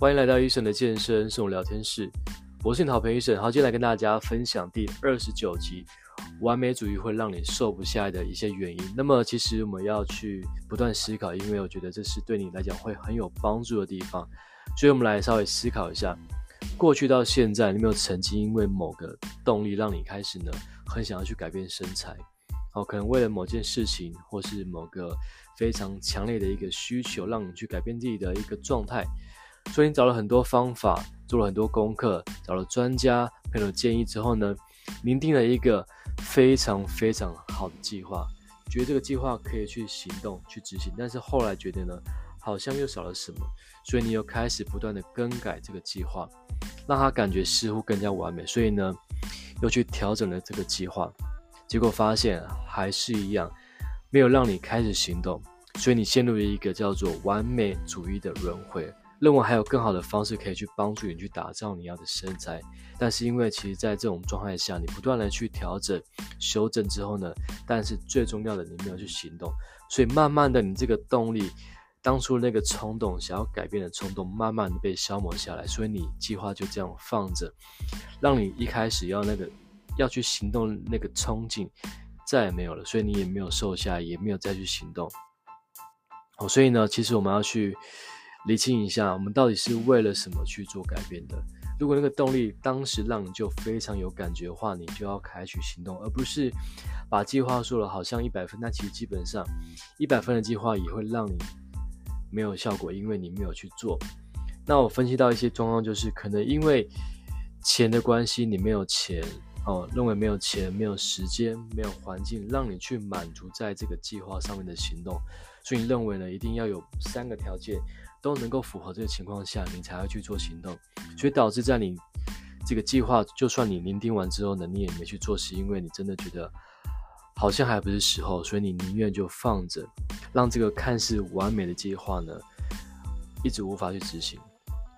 欢迎来到医生的健身生活聊天室，我是你的好朋友医生。好，今天来跟大家分享第二十九集，完美主义会让你瘦不下来的一些原因。那么，其实我们要去不断思考，因为我觉得这是对你来讲会很有帮助的地方。所以，我们来稍微思考一下，过去到现在，你有没有曾经因为某个动力让你开始呢，很想要去改变身材？好，可能为了某件事情，或是某个非常强烈的一个需求，让你去改变自己的一个状态。所以你找了很多方法，做了很多功课，找了专家朋友建议之后呢，您定了一个非常非常好的计划，觉得这个计划可以去行动去执行。但是后来觉得呢，好像又少了什么，所以你又开始不断的更改这个计划，让他感觉似乎更加完美。所以呢，又去调整了这个计划。结果发现还是一样，没有让你开始行动，所以你陷入了一个叫做完美主义的轮回，认为还有更好的方式可以去帮助你去打造你要的身材。但是因为其实在这种状态下，你不断的去调整、修正之后呢，但是最重要的你没有去行动，所以慢慢的你这个动力，当初那个冲动想要改变的冲动，慢慢的被消磨下来，所以你计划就这样放着，让你一开始要那个。要去行动那个冲劲再也没有了，所以你也没有瘦下，也没有再去行动。哦，所以呢，其实我们要去理清一下，我们到底是为了什么去做改变的。如果那个动力当时让你就非常有感觉的话，你就要采取行动，而不是把计划说了好像一百分，那其实基本上一百分的计划也会让你没有效果，因为你没有去做。那我分析到一些状况，就是可能因为钱的关系，你没有钱。哦，认为没有钱、没有时间、没有环境让你去满足在这个计划上面的行动，所以你认为呢，一定要有三个条件都能够符合这个情况下，你才会去做行动。所以导致在你这个计划，就算你拟定完之后呢，你也没去做，是因为你真的觉得好像还不是时候，所以你宁愿就放着，让这个看似完美的计划呢，一直无法去执行。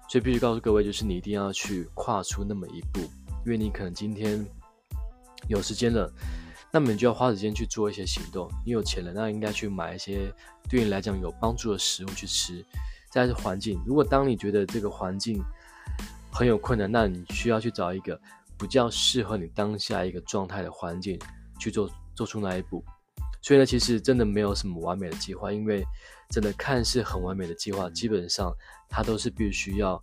所以必须告诉各位，就是你一定要去跨出那么一步，因为你可能今天。有时间了，那么你就要花时间去做一些行动。你有钱了，那应该去买一些对你来讲有帮助的食物去吃。再是环境，如果当你觉得这个环境很有困难，那你需要去找一个比较适合你当下一个状态的环境去做，做出那一步。所以呢，其实真的没有什么完美的计划，因为真的看似很完美的计划，基本上它都是必须要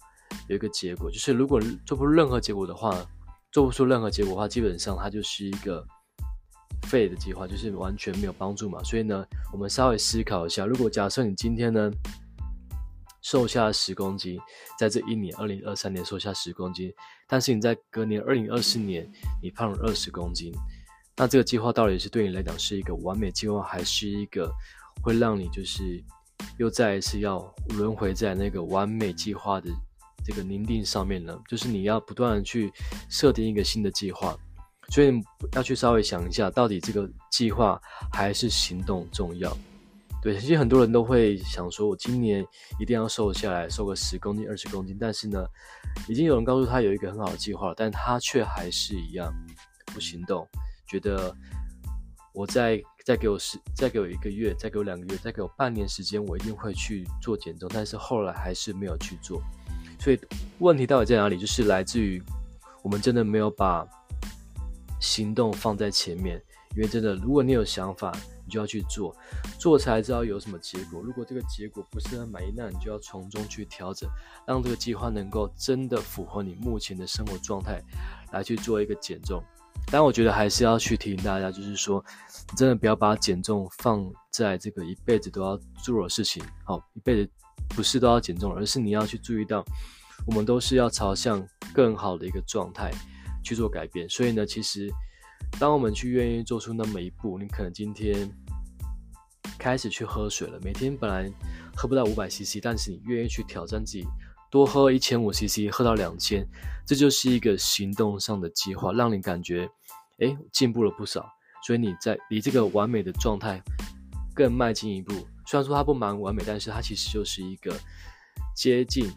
有一个结果，就是如果做不出任何结果的话。做不出任何结果的话，基本上它就是一个废的计划，就是完全没有帮助嘛。所以呢，我们稍微思考一下，如果假设你今天呢瘦下十公斤，在这一年二零二三年瘦下十公斤，但是你在隔年二零二四年你胖了二十公斤，那这个计划到底是对你来讲是一个完美计划，还是一个会让你就是又再一次要轮回在那个完美计划的？这个拟定上面呢，就是你要不断的去设定一个新的计划，所以要去稍微想一下，到底这个计划还是行动重要？对，其实很多人都会想说，我今年一定要瘦下来，瘦个十公斤、二十公斤，但是呢，已经有人告诉他有一个很好的计划，但他却还是一样不行动，觉得我再再给我十，再给我一个月，再给我两个月，再给我半年时间，我一定会去做减重，但是后来还是没有去做。所以问题到底在哪里？就是来自于我们真的没有把行动放在前面。因为真的，如果你有想法，你就要去做，做才知道有什么结果。如果这个结果不是很满意，那你就要从中去调整，让这个计划能够真的符合你目前的生活状态，来去做一个减重。但我觉得还是要去提醒大家，就是说，真的不要把减重放在这个一辈子都要做的事情。好，一辈子。不是都要减重，而是你要去注意到，我们都是要朝向更好的一个状态去做改变。所以呢，其实当我们去愿意做出那么一步，你可能今天开始去喝水了，每天本来喝不到五百 CC，但是你愿意去挑战自己，多喝一千五 CC，喝到两千，这就是一个行动上的计划，让你感觉哎进步了不少。所以你在离这个完美的状态更迈进一步。虽然说它不蛮完美，但是它其实就是一个接近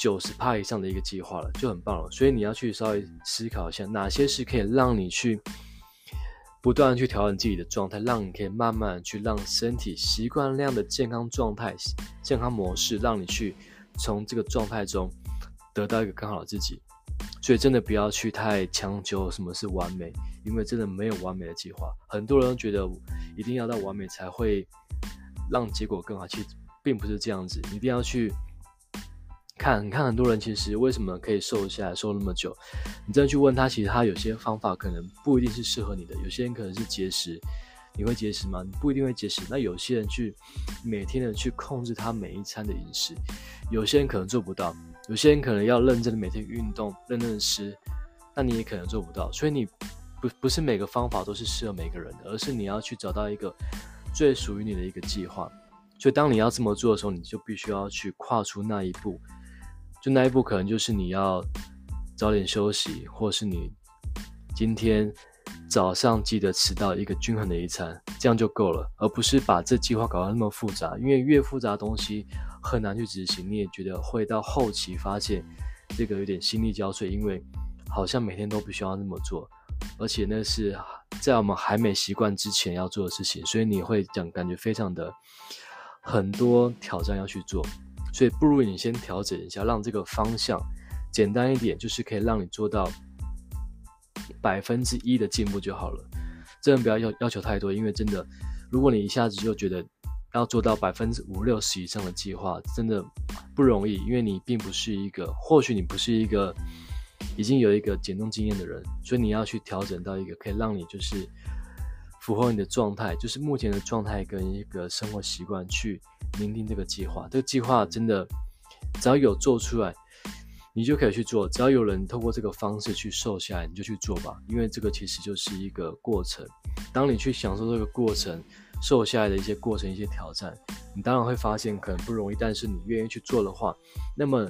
九十趴以上的一个计划了，就很棒了。所以你要去稍微思考一下，哪些是可以让你去不断去调整自己的状态，让你可以慢慢去让身体习惯那样的健康状态、健康模式，让你去从这个状态中得到一个更好的自己。所以真的不要去太强求什么是完美，因为真的没有完美的计划。很多人觉得一定要到完美才会让结果更好，其实并不是这样子。一定要去看，你看很多人其实为什么可以瘦下来，瘦那么久？你真的去问他，其实他有些方法可能不一定是适合你的。有些人可能是节食，你会节食吗？你不一定会节食。那有些人去每天的去控制他每一餐的饮食，有些人可能做不到。有些人可能要认真的每天运动，认真的吃，那你也可能做不到。所以你不不是每个方法都是适合每个人的，而是你要去找到一个最属于你的一个计划。所以当你要这么做的时候，你就必须要去跨出那一步。就那一步，可能就是你要早点休息，或是你今天早上记得吃到一个均衡的一餐，这样就够了，而不是把这计划搞得那么复杂。因为越复杂的东西，很难去执行，你也觉得会到后期发现这个有点心力交瘁，因为好像每天都必须要那么做，而且那是在我们还没习惯之前要做的事情，所以你会讲感觉非常的很多挑战要去做，所以不如你先调整一下，让这个方向简单一点，就是可以让你做到百分之一的进步就好了，真的不要要要求太多，因为真的如果你一下子就觉得。要做到百分之五六十以上的计划，真的不容易，因为你并不是一个，或许你不是一个已经有一个减重经验的人，所以你要去调整到一个可以让你就是符合你的状态，就是目前的状态跟一个生活习惯去拟定这个计划。这个计划真的只要有做出来，你就可以去做。只要有人透过这个方式去瘦下来，你就去做吧，因为这个其实就是一个过程。当你去享受这个过程。瘦下来的一些过程、一些挑战，你当然会发现可能不容易，但是你愿意去做的话，那么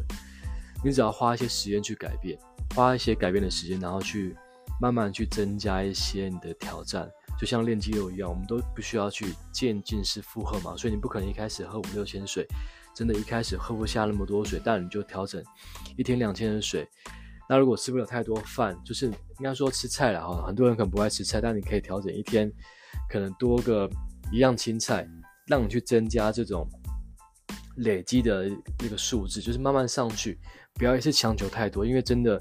你只要花一些时间去改变，花一些改变的时间，然后去慢慢去增加一些你的挑战，就像练肌肉一样，我们都不需要去渐进式负荷嘛，所以你不可能一开始喝五六千水，真的一开始喝不下那么多水，但你就调整一天两千的水。那如果吃不了太多饭，就是应该说吃菜了哈，很多人可能不爱吃菜，但你可以调整一天可能多个。一样青菜，让你去增加这种累积的那个数字，就是慢慢上去，不要一次强求太多。因为真的，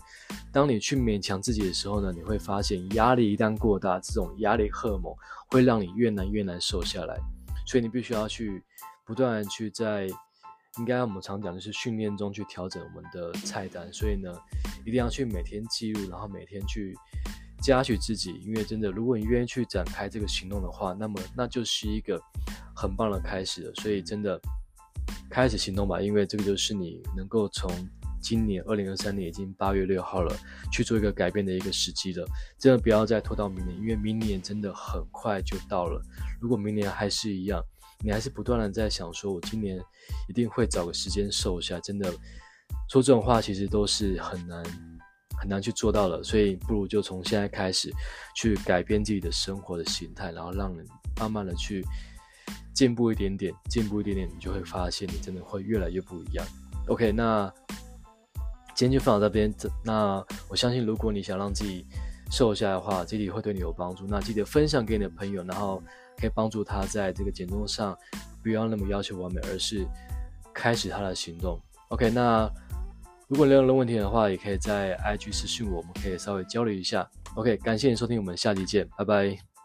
当你去勉强自己的时候呢，你会发现压力一旦过大，这种压力荷尔蒙会让你越难越难瘦下来。所以你必须要去不断的去在，应该我们常讲的是训练中去调整我们的菜单。所以呢，一定要去每天记录，然后每天去。嘉许自己，因为真的，如果你愿意去展开这个行动的话，那么那就是一个很棒的开始了。所以真的开始行动吧，因为这个就是你能够从今年二零二三年已经八月六号了，去做一个改变的一个时机了。真的不要再拖到明年，因为明年真的很快就到了。如果明年还是一样，你还是不断的在想说，我今年一定会找个时间瘦下，真的说这种话其实都是很难。很难去做到了，所以不如就从现在开始去改变自己的生活的形态，然后让人慢慢的去进步一点点，进步一点点，你就会发现你真的会越来越不一样。OK，那今天就分享到这边。那我相信，如果你想让自己瘦下来的话，这里会对你有帮助。那记得分享给你的朋友，然后可以帮助他在这个减重上不要那么要求完美，而是开始他的行动。OK，那。如果你有任何问题的话，也可以在 IG 私讯我，我们可以稍微交流一下。OK，感谢你收听，我们下期见，拜拜。